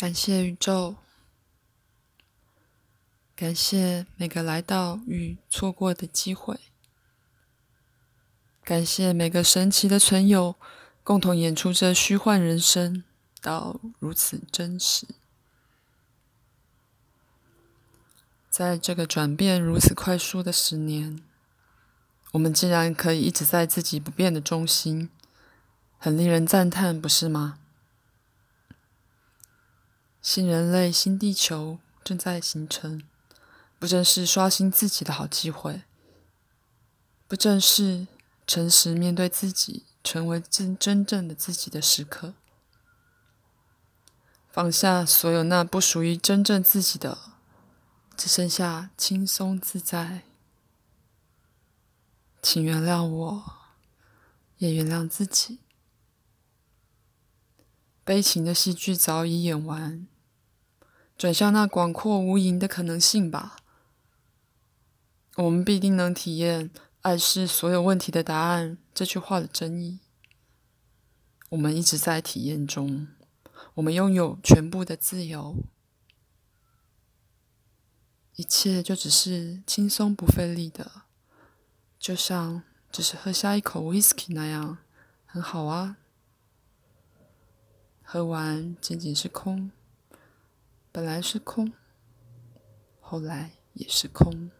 感谢宇宙，感谢每个来到与错过的机会，感谢每个神奇的存有，共同演出这虚幻人生，到如此真实。在这个转变如此快速的十年，我们竟然可以一直在自己不变的中心，很令人赞叹，不是吗？新人类、新地球正在形成，不正是刷新自己的好机会？不正是诚实面对自己，成为真真正的自己的时刻？放下所有那不属于真正自己的，只剩下轻松自在。请原谅我，也原谅自己。悲情的戏剧早已演完，转向那广阔无垠的可能性吧。我们必定能体验“爱是所有问题的答案”这句话的真意。我们一直在体验中，我们拥有全部的自由，一切就只是轻松不费力的，就像只是喝下一口 whisky 那样，很好啊。喝完仅仅是空，本来是空，后来也是空。